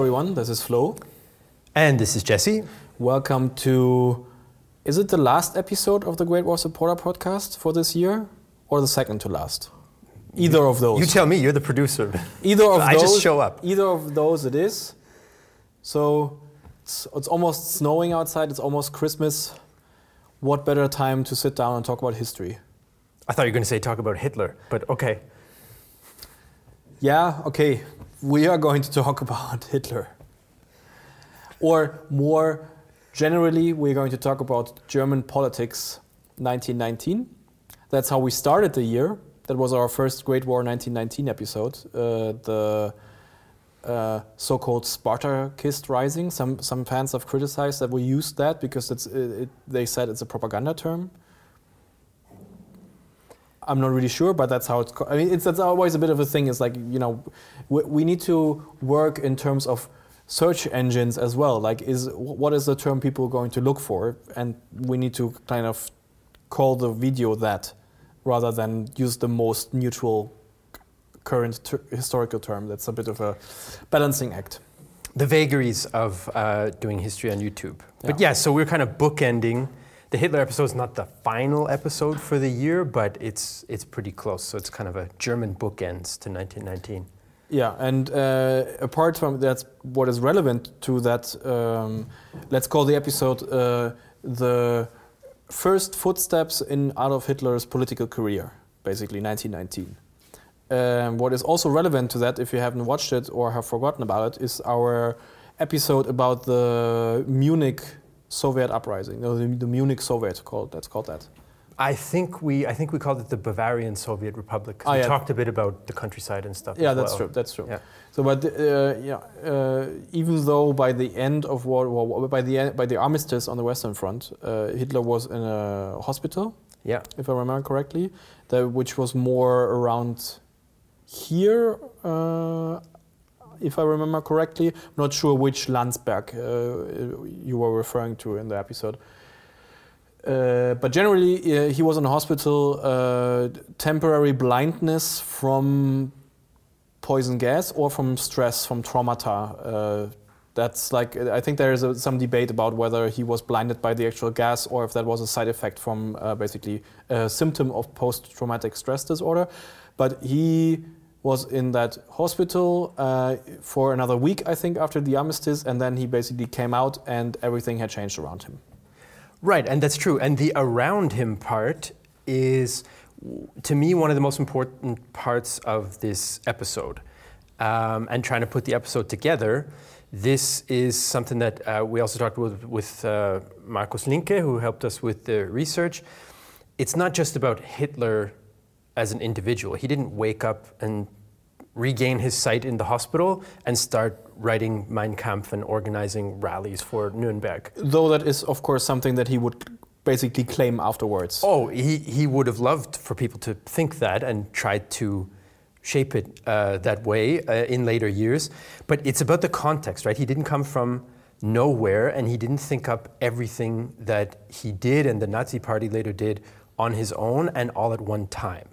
everyone. This is Flo. And this is Jesse. Welcome to. Is it the last episode of the Great War Supporter podcast for this year, or the second to last? Either of those. You tell me. You're the producer. Either of I those. just show up. Either of those it is. So it's, it's almost snowing outside. It's almost Christmas. What better time to sit down and talk about history? I thought you were going to say talk about Hitler, but okay. Yeah, okay. We are going to talk about Hitler. Or more generally, we're going to talk about German politics 1919. That's how we started the year. That was our first Great War 1919 episode. Uh, the uh, so-called Spartakist Rising. Some some fans have criticized that we used that because it's it, it, they said it's a propaganda term. I'm not really sure, but that's how it's. Co- I mean, it's that's always a bit of a thing. It's like you know, we, we need to work in terms of search engines as well. Like, is what is the term people are going to look for, and we need to kind of call the video that, rather than use the most neutral current ter- historical term. That's a bit of a balancing act. The vagaries of uh, doing history on YouTube. But Yeah. yeah, so we're kind of bookending. The Hitler episode is not the final episode for the year, but it's it's pretty close. So it's kind of a German bookends to 1919. Yeah, and uh, apart from that's what is relevant to that, um, let's call the episode uh, the first footsteps in Adolf Hitler's political career, basically 1919. Um, what is also relevant to that, if you haven't watched it or have forgotten about it, is our episode about the Munich Soviet uprising, no, the, the Munich Soviet called that's called that. I think we I think we called it the Bavarian Soviet Republic. Oh, we yeah. talked a bit about the countryside and stuff. Yeah, that's well. true. That's true. Yeah. So, but uh, yeah, uh, even though by the end of World War, War- by the end, by the armistice on the Western Front, uh, Hitler was in a hospital, Yeah. if I remember correctly, that which was more around here, uh, if I remember correctly. I'm not sure which Landsberg uh, you were referring to in the episode. Uh, but generally, uh, he was in hospital. Uh, temporary blindness from poison gas or from stress, from traumata. Uh, that's like I think there is a, some debate about whether he was blinded by the actual gas or if that was a side effect from uh, basically a symptom of post-traumatic stress disorder. But he was in that hospital uh, for another week, I think, after the armistice, and then he basically came out and everything had changed around him. Right, and that's true. And the around him part is, to me, one of the most important parts of this episode. Um, and trying to put the episode together, this is something that uh, we also talked with, with uh, Markus Linke, who helped us with the research. It's not just about Hitler as an individual. He didn't wake up and regain his sight in the hospital and start writing Mein Kampf and organizing rallies for Nuremberg. Though that is, of course, something that he would basically claim afterwards. Oh, he, he would have loved for people to think that and tried to shape it uh, that way uh, in later years. But it's about the context, right? He didn't come from nowhere and he didn't think up everything that he did and the Nazi Party later did on his own and all at one time.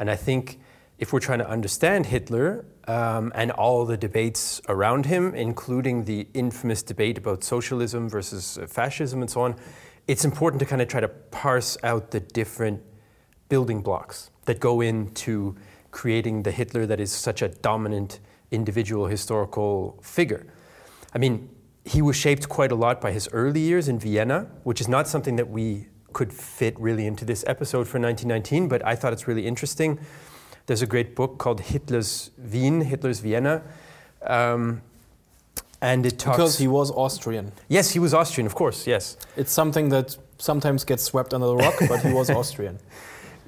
And I think if we're trying to understand Hitler um, and all the debates around him, including the infamous debate about socialism versus uh, fascism and so on, it's important to kind of try to parse out the different building blocks that go into creating the Hitler that is such a dominant individual historical figure. I mean, he was shaped quite a lot by his early years in Vienna, which is not something that we could fit really into this episode for 1919, but I thought it's really interesting. There's a great book called Hitler's Wien, Hitler's Vienna. Um, and it talks. Because he was Austrian. yes, he was Austrian, of course, yes. It's something that sometimes gets swept under the rug, but he was Austrian.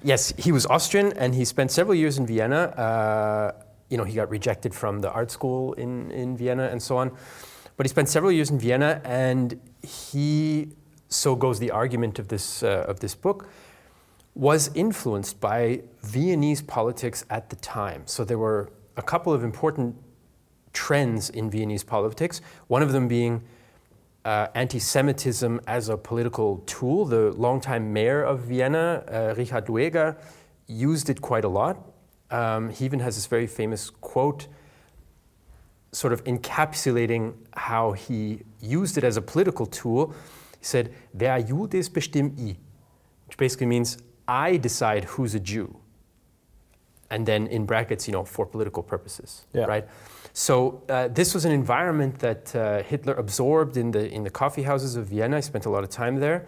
Yes, he was Austrian and he spent several years in Vienna. Uh, you know, he got rejected from the art school in, in Vienna and so on. But he spent several years in Vienna and he, so goes the argument of this, uh, of this book, was influenced by Viennese politics at the time. So there were a couple of important trends in Viennese politics, one of them being uh, anti Semitism as a political tool. The longtime mayor of Vienna, uh, Richard Lueger, used it quite a lot. Um, he even has this very famous quote sort of encapsulating how he used it as a political tool. He said, Wer Judes bestimmt i, which basically means I decide who's a Jew. And then in brackets, you know, for political purposes, Yeah. right? So uh, this was an environment that uh, Hitler absorbed in the in the coffee houses of Vienna. I spent a lot of time there,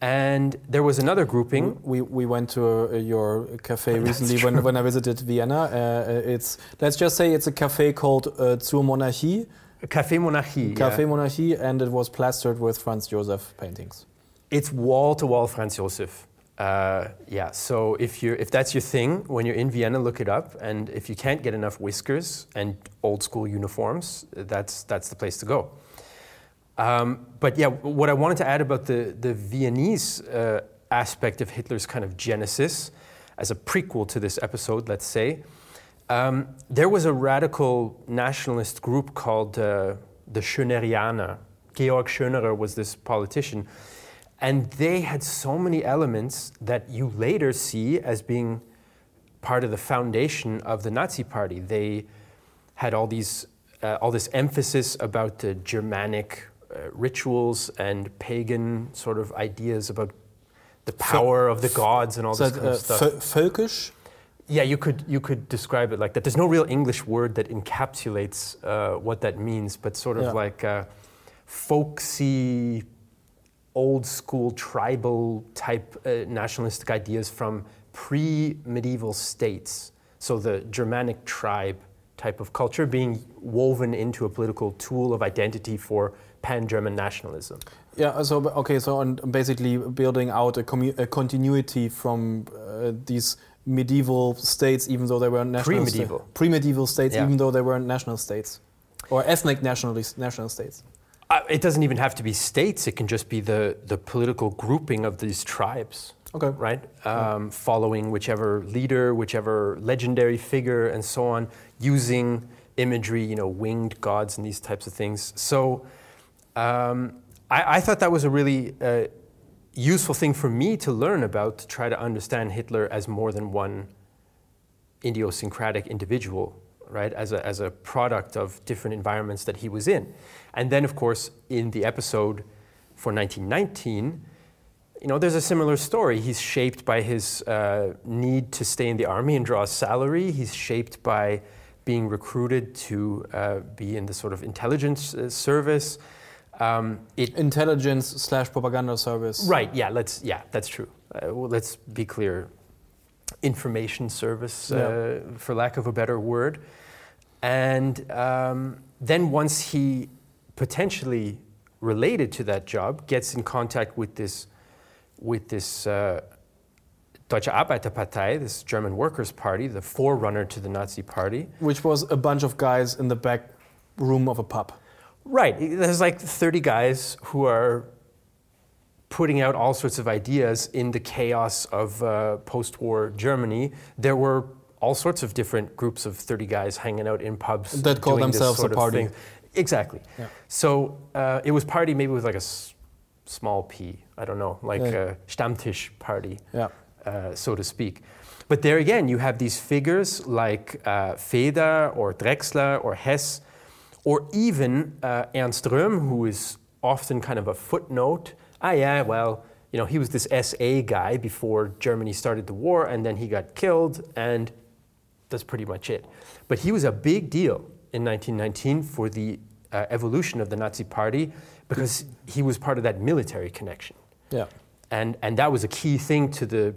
and there was another grouping. We, we went to uh, your cafe recently when, when I visited Vienna. Uh, it's let's just say it's a cafe called uh, Zur Monarchie, Café Monarchie. Café yeah. Monarchie, and it was plastered with Franz Josef paintings. It's wall to wall Franz Josef. Uh, yeah, so if you if that's your thing, when you're in Vienna, look it up. And if you can't get enough whiskers and old school uniforms, that's that's the place to go. Um, but yeah, what I wanted to add about the the Viennese uh, aspect of Hitler's kind of genesis, as a prequel to this episode, let's say, um, there was a radical nationalist group called uh, the Schönerianer. Georg Schönerer was this politician. And they had so many elements that you later see as being part of the foundation of the Nazi Party. They had all these, uh, all this emphasis about the Germanic uh, rituals and pagan sort of ideas about the power of the gods and all So, this kind of uh, stuff. Vö- Völkisch, Yeah, you could you could describe it like that. There's no real English word that encapsulates uh, what that means, but sort of Yeah. like uh, folksy, old school tribal type uh, nationalistic ideas from pre-medieval states. So the Germanic tribe type of culture being woven into a political tool of identity for pan-German nationalism. Yeah, so okay, so on basically building out a, commu- a continuity from uh, these medieval states, even though they were national Pre-medieval. pre-medieval states, Yeah. even though they weren't national states, or ethnic nationalist national states. Uh, it doesn't even have to be states. It can just be the, the political grouping of these tribes. Okay. right? Um, following whichever leader, whichever legendary figure, and so on, using imagery, you know, winged gods and these types of things. So um, I, I thought that was a really uh, useful thing for me to learn about to try to understand Hitler as more than one idiosyncratic individual, right? As a, as a product of different environments that he was in. And then, of course, in the episode for 1919, you know, there's a similar story. He's shaped by his uh, need to stay in the army and draw a salary. He's shaped by being recruited to uh, be in the sort of intelligence uh, service. Um, it, Intelligence slash propaganda service. right, yeah, let's, yeah, that's true. Uh, well, let's be clear. Information service, uh, for lack of a better word. And um, then once he potentially related to that job, gets in contact with this, with this uh, Deutsche Arbeiterpartei, this German Workers' Party, the forerunner to the Nazi Party. Which was a bunch of guys in the back room of a pub. Right, there's like 30 guys who are putting out all sorts of ideas in the chaos of uh, post-war Germany. There were all sorts of different groups of 30 guys hanging out in pubs That call themselves a party. Exactly. Yeah. So uh, it was party maybe with like a s- small p. I don't know, like Yeah. a Stammtisch party, Yeah. uh, so to speak. But there again, you have these figures like uh, Feder or Drexler or Hess, or even uh, Ernst Röhm, who is often kind of a footnote. Ah, yeah, well, you know, he was this SA guy before Germany started the war, and then he got killed, and that's pretty much it. But he was a big deal in 1919 for the uh, evolution of the Nazi Party because he was part of that military connection. Yeah. And, and that was a key thing to the,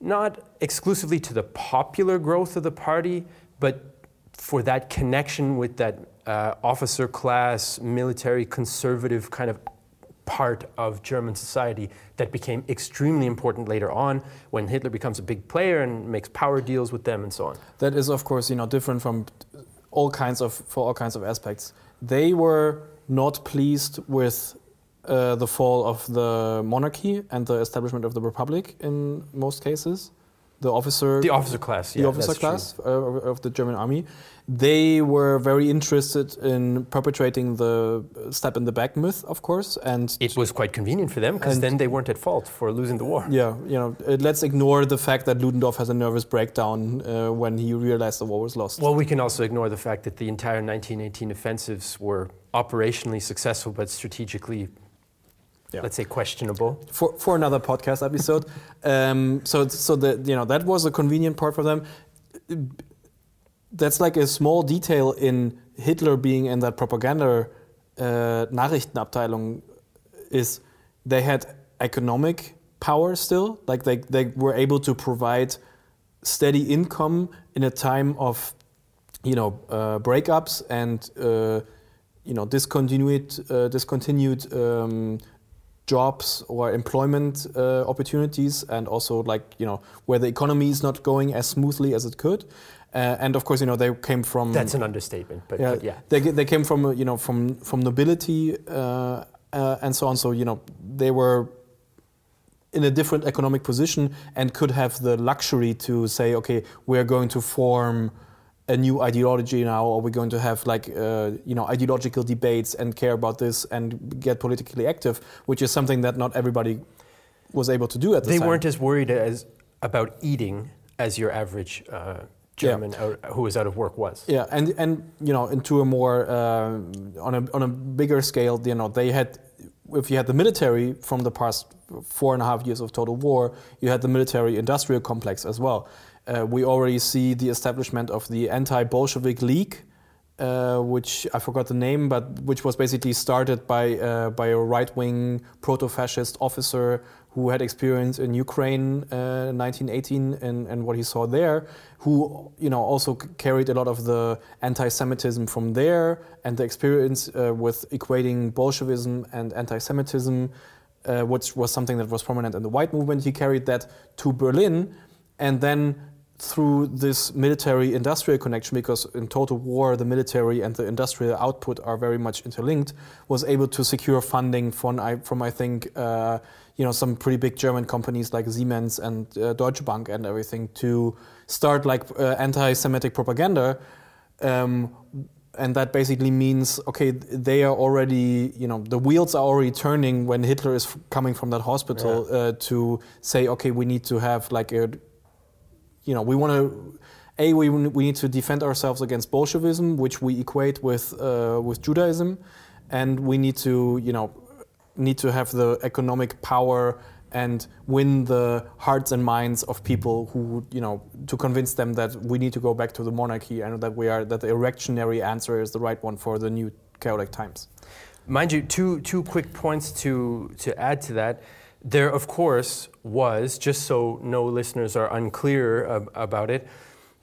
not exclusively to the popular growth of the party, but for that connection with that uh, officer class, military, conservative kind of part of German society that became extremely important later on when Hitler becomes a big player and makes power deals with them and so on. That is, of course, you know, different from all kinds of for all kinds of aspects. They were not pleased with uh, the fall of the monarchy and the establishment of the republic in most cases. The officer, The officer class, yeah. the officer class uh, of of the German army, they were very interested in perpetrating the stab in the back myth, of course, and It was quite convenient for them because then they weren't at fault for losing the war. yeah, you know, uh, let's ignore the fact that Ludendorff has a nervous breakdown uh, when he realized the war was lost. Well, we can also ignore the fact that the entire 1918 offensives were operationally successful but strategically, Yeah. let's say, questionable. for, for another podcast episode. Um, so so the you know that was a convenient part for them. That's like a small detail in Hitler being in that propaganda uh, Nachrichtenabteilung is they had economic power still. Like they, they were able to provide steady income in a time of you know uh, breakups and uh, you know discontinued uh, discontinued um, jobs or employment uh, opportunities and also like you know where the economy is not going as smoothly as it could uh, and of course you know they came from That's an understatement, but yeah, but yeah. They, they came from uh, you know from from nobility uh, uh, and so on. So you know they were in a different economic position and could have the luxury to say, okay, we're going to form a new ideology now, Are we're going to have like uh, you know ideological debates and care about this and get politically active, which is something that not everybody was able to do at the They time. They weren't as worried as about eating as your average uh, German out, who was out of work was. Yeah, and and you know, into a more uh, on a on a bigger scale, you know, they had if you had the military from the past four and a half years of total war, you had the military-industrial complex as well. Uh, we already see the establishment of the anti-Bolshevik League, uh, which I forgot the name, but which was basically started by uh, by a right-wing proto-fascist officer who had experience in Ukraine uh, 1918 and, and what he saw there, who you know also carried a lot of the anti-Semitism from there and the experience uh, with equating Bolshevism and anti-Semitism, uh, which was something that was prominent in the white movement. He carried that to Berlin, and then through this military-industrial connection, because in total war the military and the industrial output are very much interlinked, was able to secure funding from I, from I think uh, you know some pretty big German companies like Siemens and uh, Deutsche Bank and everything to start like uh, anti-Semitic propaganda. Um, and that basically means okay they are already you know the wheels are already turning when hitler is coming from that hospital uh, to say okay we need to have like a you know we want to a we, we need to defend ourselves against bolshevism which we equate with uh, with judaism and we need to you know need to have the economic power and win the hearts and minds of people who you know to convince them that we need to go back to the monarchy and that we are that the reactionary answer is the right one for the new chaotic times Mind you, two, two quick points to, to add to that. There, of course, was, just so no listeners are unclear ab- about it,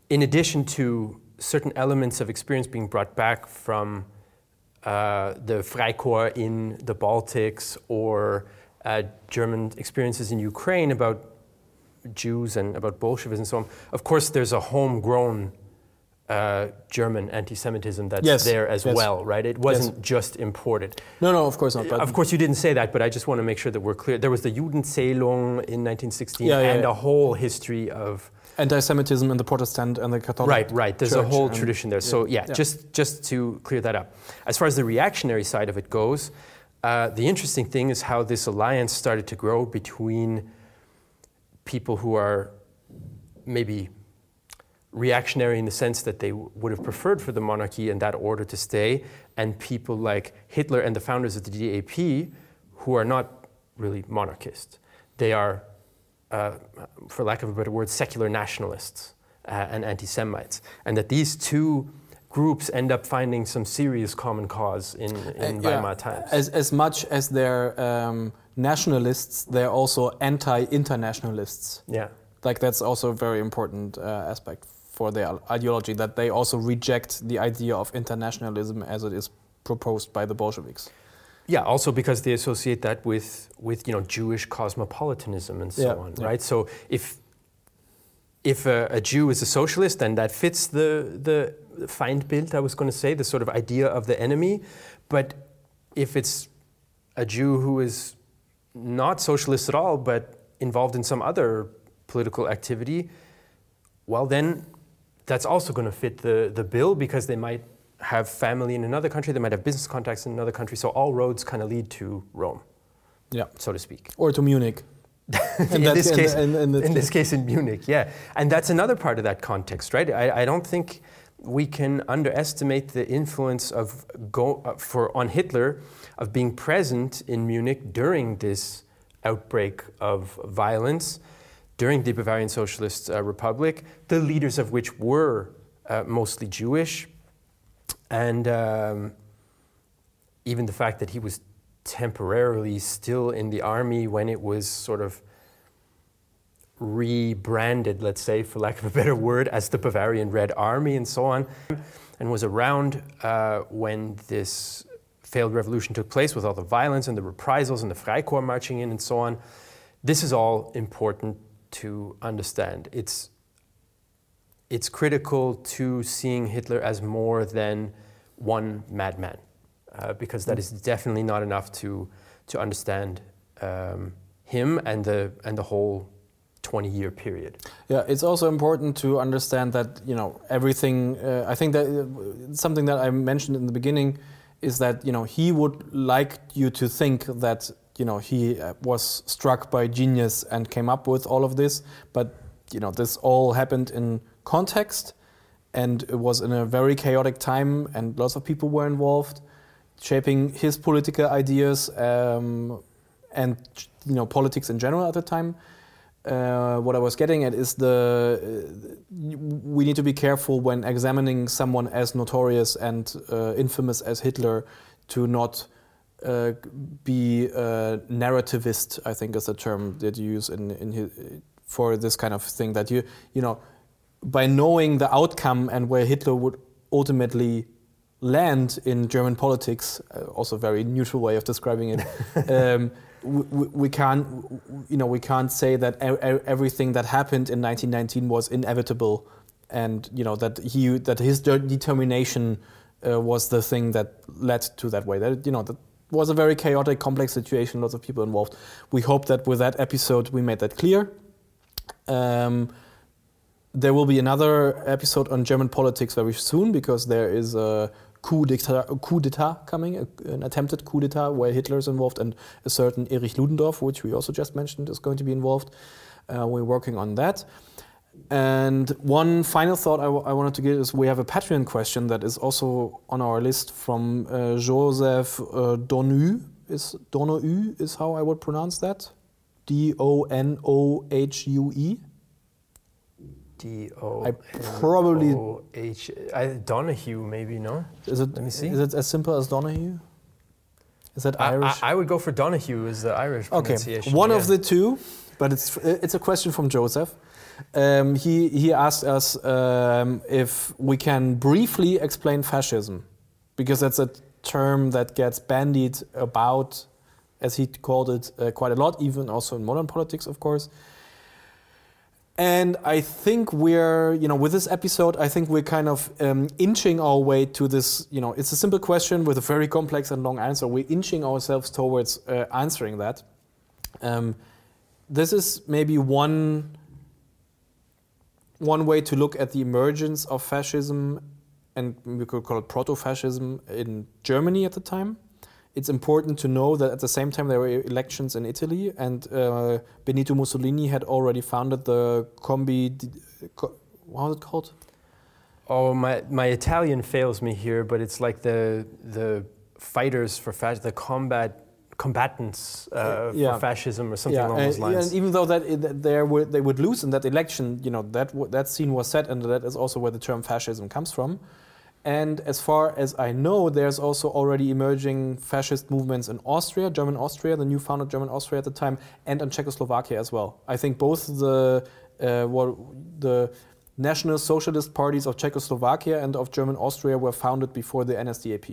in addition to certain elements of experience being brought back from uh, the Freikorps in the Baltics or uh, German experiences in Ukraine about Jews and about Bolshevism and so on, of course, there's a homegrown uh, German anti-Semitism that's Yes, there as yes. well, right? It wasn't just imported. no no of course not of course, you didn't say that, but I just want to make sure that we're clear. There was the Judenzählung in 1916 Yeah, yeah, and yeah. a whole history of anti-semitism in the protestant and the catholic right, right. There's a whole tradition there. So yeah, yeah. just just to clear that up. As far as the reactionary side of it goes, uh, the interesting thing is how this alliance started to grow between people who are maybe reactionary in the sense that they would have preferred for the monarchy and that order to stay, and people like Hitler and the founders of the DAP who are not really monarchists. They are, uh, for lack of a better word, secular nationalists uh, and anti Semites. And that these two groups end up finding some serious common cause in, in Uh, yeah, Weimar times. As, as much as they're um, nationalists, they're also anti-internationalists. yeah. Like that's also a very important uh, aspect for their ideology that they also reject the idea of internationalism as it is proposed by the Bolsheviks. Yeah, also because they associate that with, with you know Jewish cosmopolitanism and so Yeah, on, yeah. right? So if if a, a Jew is a socialist, then that fits the the Feindbild I was going to say, the sort of idea of the enemy. But if it's a Jew who is not socialist at all, but involved in some other political activity, well, then that's also going to fit the, the bill because they might have family in another country, they might have business contacts in another country. So all roads kind of lead to Rome, Yeah. so to speak. Or to Munich. in, this case, in- in this in this case, in Munich, yeah, and that's another part of that context, right? I, I don't think we can underestimate the influence of go uh, for on Hitler of being present in Munich during this outbreak of violence during the Bavarian Socialist uh, Republic, the leaders of which were uh, mostly Jewish, and um, even the fact that he was temporarily still in the army when it was sort of rebranded, let's say, for lack of a better word, as the Bavarian Red Army and so on, and was around uh, when this failed revolution took place with all the violence and the reprisals and the Freikorps marching in and so on. This is all important to understand. It's, it's critical to seeing Hitler as more than one madman, uh, because that is definitely not enough to, to understand um, him and the, and the whole 20 year period. Yeah, it's also important to understand that you know everything. Uh, I think that uh, something that I mentioned in the beginning is that you know he would like you to think that you know he uh, was struck by genius and came up with all of this, but you know this all happened in context, and it was in a very chaotic time, and lots of people were involved, shaping his political ideas um, and you know politics in general at the time. Uh, what I was getting at is the uh, we need to be careful when examining someone as notorious and uh, infamous as Hitler to not uh, be a narrativist. I think is the term that you use in, in his, for this kind of thing. That you you know by knowing the outcome and where Hitler would ultimately land in German politics, uh, also a very neutral way of describing it. um, we, we can't, you know, we can't say that everything that happened in 1919 was inevitable, and you know that he that his de- determination uh, was the thing that led to that way. That you know that was a very chaotic, complex situation. Lots of people involved. We hope that with that episode we made that clear. Um, there will be another episode on German politics very soon because there is a coup d'etat, coming, an attempted coup d'etat where Hitler is involved and a certain Erich Ludendorff, which we also just mentioned, is going to be involved. Uh, we're working on that. And one final thought I, I wanted to give is we have a Patreon question that is also on our list from uh, Joseph uh, Donu. Is Donohue is how I would pronounce that? D O N O H U E. D O I probably- H I- Donahue, maybe no. Is it? Let me see. Is it as simple as Donahue? Is that I, I, Irish? I would go for Donahue as the Irish okay, pronunciation. one yeah. of the two, but it's it's a question from Joseph. Um, he he asked us um, if we can briefly explain fascism, because that's a term that gets bandied about, as he called it, uh, quite a lot, even also in modern politics, of course. And I think we're, you know, with this episode, I think we're kind of um, inching our way to this, you know, it's a simple question with a very complex and long answer. We're inching ourselves towards uh, answering that. Um, this is maybe one, one way to look at the emergence of fascism, and we could call it proto fascism in Germany at the time it's important to know that at the same time there were elections in Italy, and uh, Benito Mussolini had already founded the Combi. How is it called? Oh, my, my Italian fails me here, but it's like the the fighters for fas- the combat combatants uh, Yeah. for fascism or something along and, those lines. and even though that it, there were, they would lose in that election, you know that w- that scene was set, and that is also where the term fascism comes from. And as far as I know, there's also already emerging fascist movements in Austria, German Austria, the new founded German Austria at the time, and in Czechoslovakia as well. I think both the uh, what, the national socialist parties of Czechoslovakia and of German Austria were founded before the NSDAP.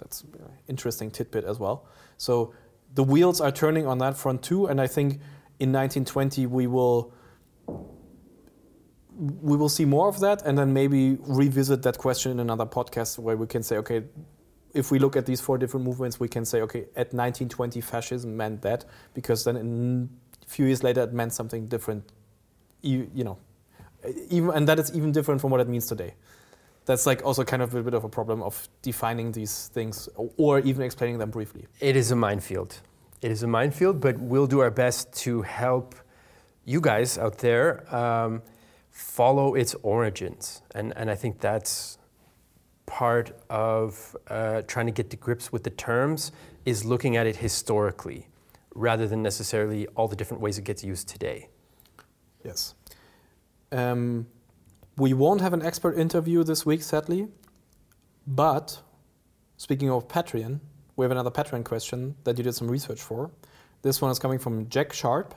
That's an interesting tidbit as well. So the wheels are turning on that front too, and I think in 1920 we will we will see more of that, and then maybe revisit that question in another podcast where we can say, okay, if we look at these four different movements, we can say, okay, at 1920 fascism meant that, because then a few years later it meant something different, you, you know, even and that is even different from what it means today. That's like also kind of a bit of a problem of defining these things or- even explaining them briefly. It is a minefield. It is a minefield, but we'll do our best to help you guys out there um, follow its origins. And, and I think that's part of uh, trying to get to grips with the terms is looking at it historically rather than necessarily all the different ways it gets used today. Yes. Um, we won't have an expert interview this week, sadly. But speaking of Patreon, we have another Patreon question that you did some research for. This one is coming from Jack Sharp.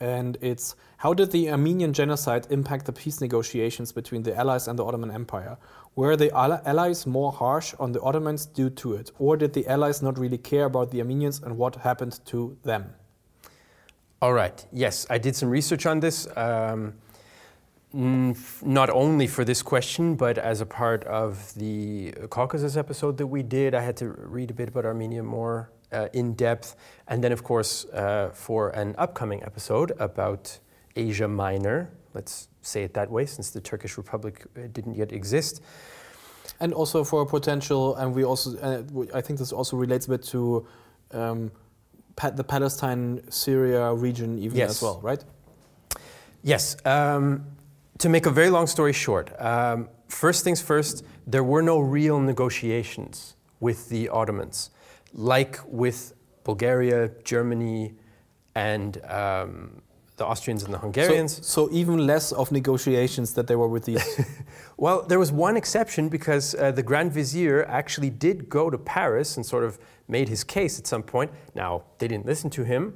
And it's How did the Armenian genocide impact the peace negotiations between the Allies and the Ottoman Empire? Were the Allies more harsh on the Ottomans due to it? Or did the Allies not really care about the Armenians and what happened to them? All right. Yes, I did some research on this. Um, not only for this question, but as a part of the Caucasus episode that we did, I had to read a bit about Armenia more uh, in depth. And then, of course, uh, for an upcoming episode about Asia Minor, let's say it that way, since the Turkish Republic uh, didn't yet exist. And also for a potential, and we also, uh, I think this also relates a bit to um, pa- the Palestine Syria region, even Yes. as well, right? Yes. Um, to make a very long story short, um, first things first, there were no real negotiations with the Ottomans, like with Bulgaria, Germany, and um, the Austrians and the Hungarians. So, so even less of negotiations that they were with these. Well, there was one exception because uh, the Grand Vizier actually did go to Paris and sort of made his case at some point. Now, they didn't listen to him,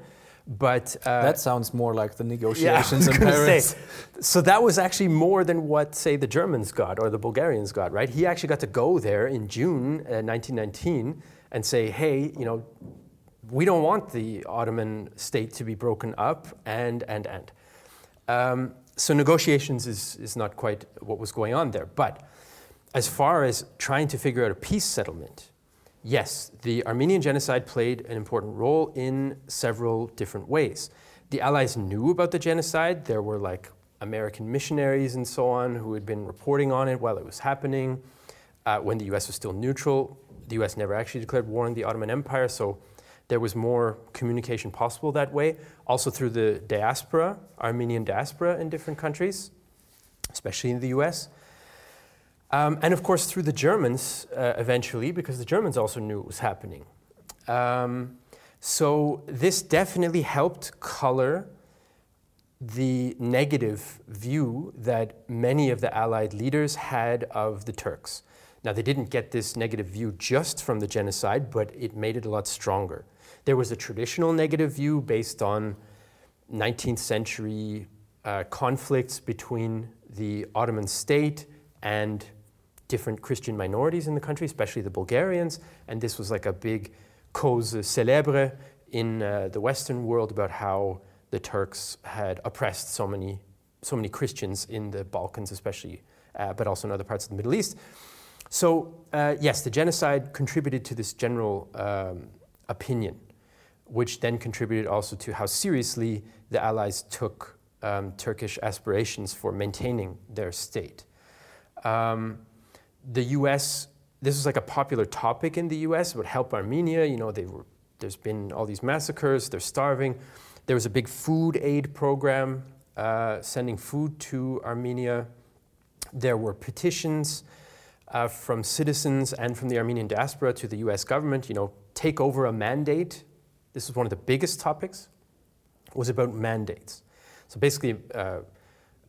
but. Uh, that sounds more like the negotiations was in Paris. say. So that was actually more than what, say, the Germans got or the Bulgarians got, right? He actually got to go there in June uh, 1919 and say, hey, you know, we don't want the Ottoman state to be broken up, and, and, and. Um, so negotiations is, is not quite what was going on there. But as far as trying to figure out a peace settlement, yes, the Armenian genocide played an important role in several different ways. The Allies knew about the genocide. There were like American missionaries and so on who had been reporting on it while it was happening. Uh, when the US was still neutral, the US never actually declared war on the Ottoman Empire, so there was more communication possible that way. Also through the diaspora, Armenian diaspora in different countries, especially in the US. Um, and of course, through the Germans uh, eventually, because the Germans also knew it was happening. Um, so this definitely helped color the negative view that many of the Allied leaders had of the Turks. Now, they didn't get this negative view just from the genocide, but it made it a lot stronger. There was a traditional negative view based on 19th century uh, conflicts between the Ottoman state and different Christian minorities in the country, especially the Bulgarians. And this was like a big cause célèbre in uh, the Western world about how the Turks had oppressed so many, so many Christians in the Balkans, especially, uh, but also in other parts of the Middle East. So, uh, yes, the genocide contributed to this general um, opinion, which then contributed also to how seriously the Allies took um, Turkish aspirations for maintaining their state. Um, the US, this was like a popular topic in the US, would help Armenia. You know, were, there's been all these massacres, they're starving. There was a big food aid program uh, sending food to Armenia. There were petitions uh, from citizens and from the Armenian diaspora to the US government, you know, take over a mandate. This was one of the biggest topics, was about mandates. So basically, uh,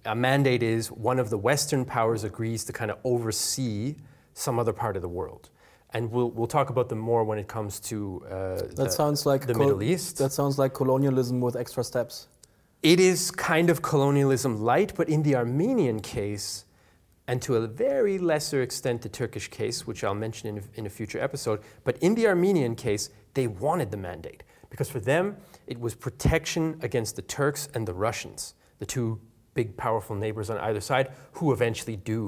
a mandate is one of the Western powers agrees to kind of oversee some other part of the world. And we'll, we'll talk about them more when it comes to uh, That the, sounds like the Middle East. That sounds like colonialism with extra steps. It is kind of colonialism light, but in the Armenian case, and to a very lesser extent the Turkish case, which I'll mention in in a future episode, but in the Armenian case, they wanted the mandate because for them it was protection against the Turks and the Russians, the two big powerful neighbors on either side, who eventually do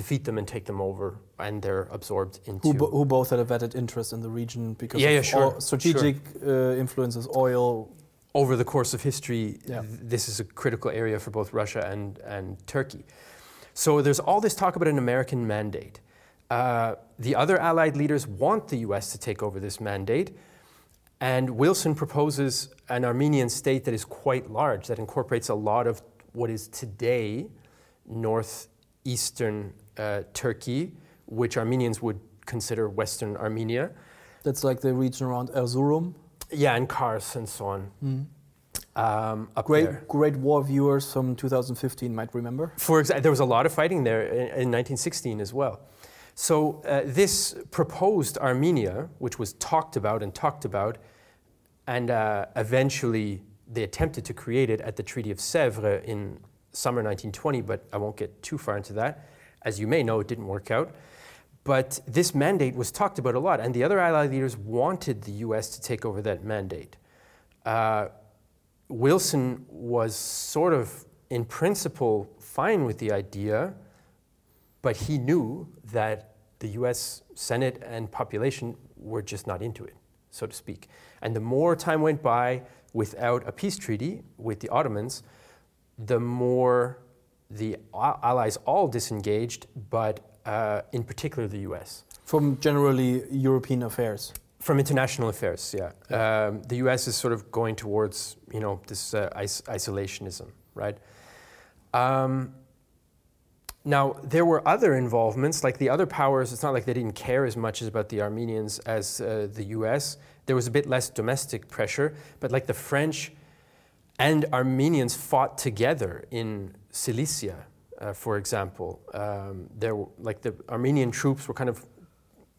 defeat them and take them over, and they're absorbed into. Who, bo- who both had a vetted interest in the region because Yeah, of yeah, sure, strategic uh, influences, oil, over the course of history, Yeah. th- this is a critical area for both Russia and, and Turkey. So there's all this talk about an American mandate. Uh, the other Allied leaders want the US to take over this mandate, and Wilson proposes an Armenian state that is quite large, that incorporates a lot of what is today northeastern uh, Turkey, which Armenians would consider Western Armenia. That's like the region around Erzurum. Yeah, and Kars and so on. Um, up Great, there. Great War viewers from 2015 might remember. For exa- there was a lot of fighting there in, in 1916 as well. So uh, this proposed Armenia, which was talked about and talked about, and uh, eventually they attempted to create it at the Treaty of Sèvres in summer 1920, but I won't get too far into that. As you may know, it didn't work out. But this mandate was talked about a lot, and the other Allied leaders wanted the US to take over that mandate. Uh, Wilson was sort of, in principle, fine with the idea, but he knew that the US Senate and population were just not into it, so to speak. And the more time went by without a peace treaty with the Ottomans, the more the Allies all disengaged, but uh, in particular the US. From generally European affairs. From international affairs, yeah. Um, the U.S. is sort of going towards, you know, this uh, is- isolationism, right? Um, now, there were other involvements, like the other powers. It's not like they didn't care as much about the Armenians as uh, the U.S. There was a bit less domestic pressure, but like the French and Armenians fought together in Cilicia, uh, for example. Um, there, like the Armenian troops were kind of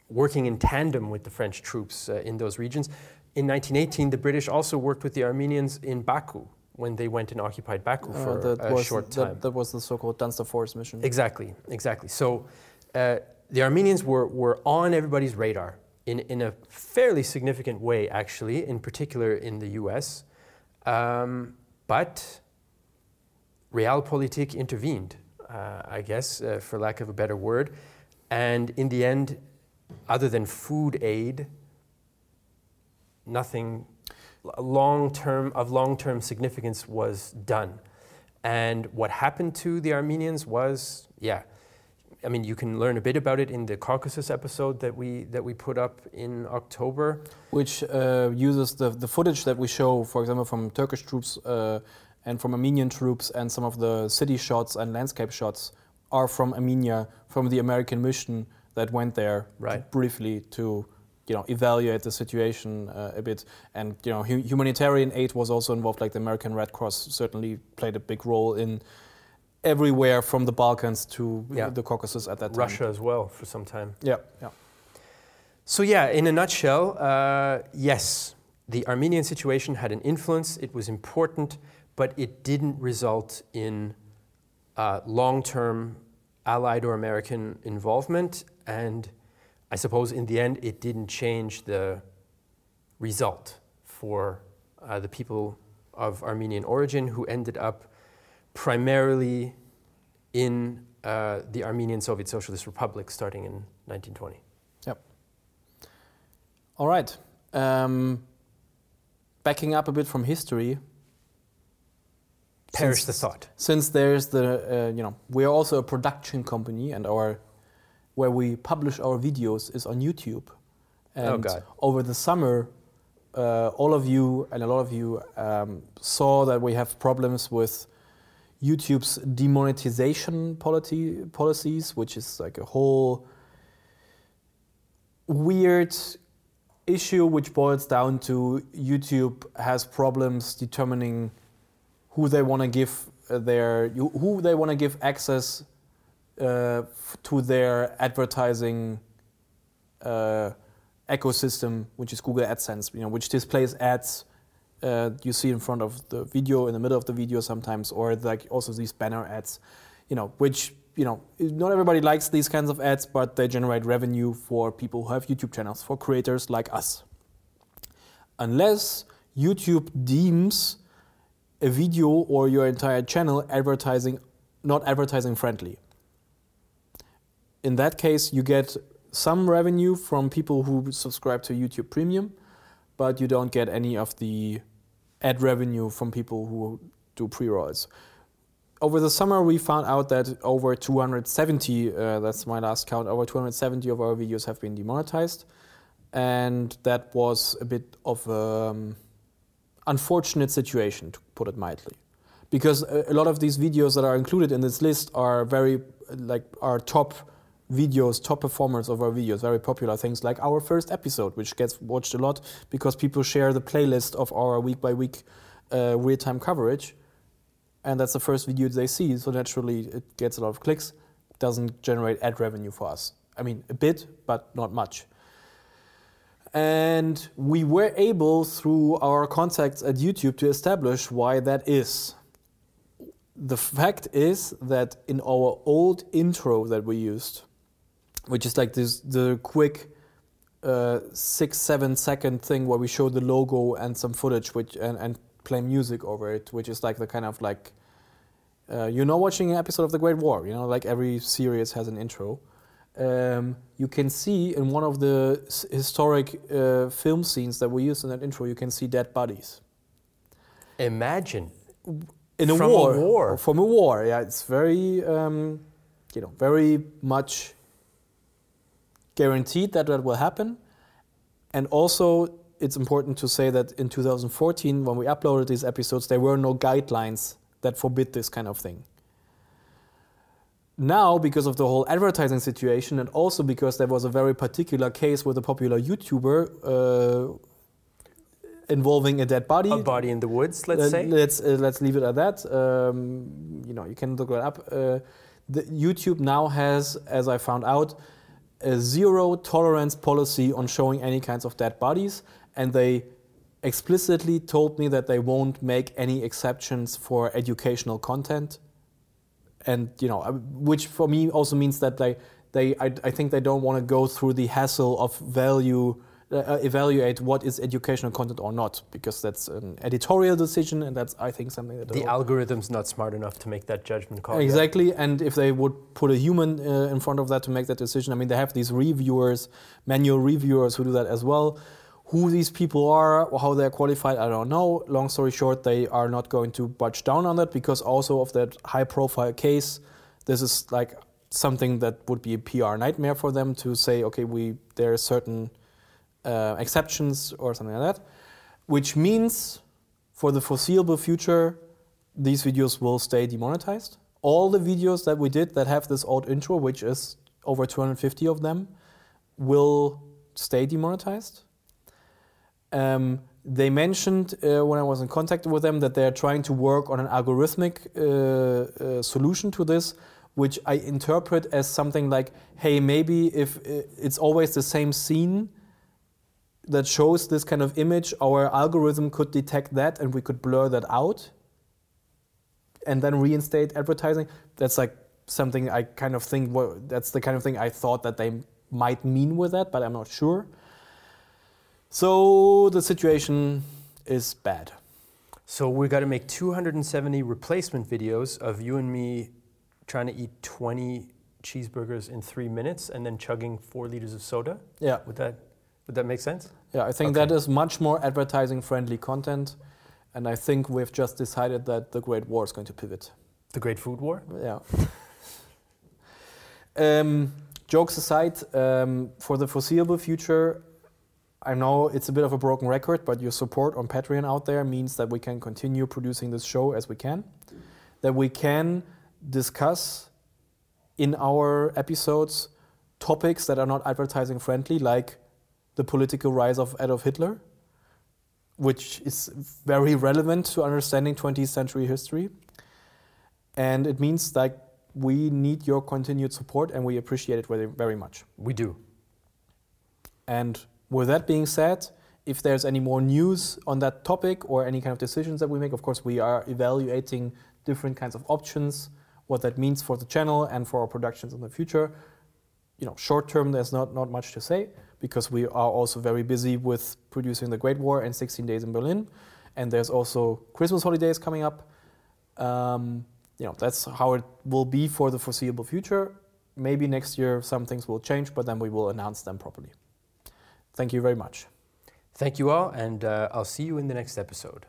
working in tandem with the French troops uh, in those regions. In 1918, the British also worked with the Armenians in Baku when they went and occupied Baku Uh, for that a was short time. That, was the so-called Dunster Force mission. Exactly, exactly. So uh, the Armenians were, were on everybody's radar in, in a fairly significant way, actually, in particular in the US. Um, but Realpolitik intervened, uh, I guess, uh, for lack of a better word. And in the end, other than food aid, nothing long term of long term significance was done. And what happened to the Armenians was, yeah, I mean, you can learn a bit about it in the Caucasus episode that we that we put up in October. which uh, uses the, the footage that we show, for example, from Turkish troops uh, and from Armenian troops, and some of the city shots and landscape shots are from Armenia, from the American mission that went there Right. briefly to you know evaluate the situation uh, a bit and you know hu- humanitarian aid was also involved like the American Red Cross certainly played a big role in everywhere from the Balkans to Yeah. the Caucasus at that time Russia as well for some time. yeah yeah So, yeah, in a nutshell, uh, yes, the Armenian situation had an influence, it was important, but it didn't result in uh, long term Allied or American involvement. And I suppose in the end, it didn't change the result for uh, the people of Armenian origin who ended up primarily in uh, the Armenian Soviet Socialist Republic starting in 1920. Yep. All right. Um, backing up a bit from history, Perish the thought. since there's the uh, you know we are also a production company and our where we publish our videos is on YouTube. And Oh, God. over the summer, uh, all of you and a lot of you um, saw that we have problems with YouTube's demonetization policy policies, which is like a whole weird issue which boils down to YouTube has problems determining who they want to give uh, their who they want to give access uh, to their advertising uh, ecosystem, which is Google AdSense, you know, which displays ads uh, you see in front of the video, in the middle of the video sometimes, or like also these banner ads, you know, which you know, not everybody likes these kinds of ads, but they generate revenue for people who have YouTube channels, for creators like us. Unless YouTube deems a video or your entire channel advertising not advertising friendly. In that case, you get some revenue from people who subscribe to YouTube Premium, but you don't get any of the ad revenue from people who do pre-rolls. Over the summer, we found out that over 270, uh, that's my last count, over 270 of our videos have been demonetized. And that was a bit of an um, unfortunate situation, to put it mildly. Because a, lot of these videos that are included in this list are very, like, are top videos, top performers of our videos, very popular things like our first episode, which gets watched a lot because people share the playlist of our week by week uh, real time coverage. And that's the first video they see, so naturally it gets a lot of clicks. Doesn't generate ad revenue for us. I mean, a bit, but not much. And we were able, through our contacts at YouTube, to establish why that is. The fact is that in our old intro that we used, which is like this the quick uh, six seven second thing where we show the logo and some footage which and, and play music over it which is like the kind of like uh, you know watching an episode of the great war you know like every series has an intro. Um, you can see in one of the historic uh, film scenes that we use in that intro you can see dead bodies. Imagine. In a from war, a war. From a war yeah it's very um, you know very much guaranteed that that will happen. And also, it's important to say that in 2014, when we uploaded these episodes, there were no guidelines that forbid this kind of thing. Now, because of the whole advertising situation, and also because there was a very particular case with a popular YouTuber uh, involving a dead body, a body in the woods, let's uh, say. Let's uh, let's leave it at that. Um, you know, you can look it up. Uh, the YouTube now has, as I found out, a zero tolerance policy on showing any kinds of dead bodies, and they explicitly told me that they won't make any exceptions for educational content. And you know, uh, which for me also means that they, they I, I think they don't want to go through the hassle of value uh, evaluate what is educational content or not, because that's an editorial decision, and that's I think something that the algorithm's not smart enough to make that judgment call. Exactly, yet. and if they would put a human uh, in front of that to make that decision, I mean, they have these reviewers, manual reviewers who do that as well. Who these people are, or how they're qualified, I don't know. Long story short, they are not going to budge down on that because also of that high-profile case, this is like something that would be a PR nightmare for them to say, okay, we there are certain uh, exceptions or something like that, which means for the foreseeable future, these videos will stay demonetized. All the videos that we did that have this old intro, which is over 250 of them, will stay demonetized. Um, they mentioned uh, when I was in contact with them that they are trying to work on an algorithmic uh, uh, solution to this, which I interpret as something like, hey, maybe if uh, it's always the same scene that shows this kind of image, our algorithm could detect that and we could blur that out and then reinstate advertising. That's like something I kind of think, well, that's the kind of thing I thought that they might mean with that, but I'm not sure. So the situation is bad. So we got to make 270 replacement videos of you and me trying to eat 20 cheeseburgers in three minutes and then chugging four liters of soda. Yeah. Would that would that make sense? Yeah, I think okay. that is much more advertising friendly content. And I think we've just decided that the Great War is going to pivot. The Great Food War? Yeah. um, jokes aside, um, for the foreseeable future, I know it's a bit of a broken record, but your support on Patreon out there means that we can continue producing this show as we can, that we can discuss in our episodes topics that are not advertising friendly, like the political rise of Adolf Hitler, which is very relevant to understanding 20th century history. And it means that we need your continued support and we appreciate it very, very much. We do. And with that being said, if there's any more news on that topic or any kind of decisions that we make, of course, we are evaluating different kinds of options, what that means for the channel and for our productions in the future. You know, short term, there's not, not much to say because we are also very busy with producing The Great War and 16 Days in Berlin. And there's also Christmas holidays coming up. Um, you know, that's how it will be for the foreseeable future. Maybe next year some things will change, but then we will announce them properly. Thank you very much. Thank you all, and uh, I'll see you in the next episode.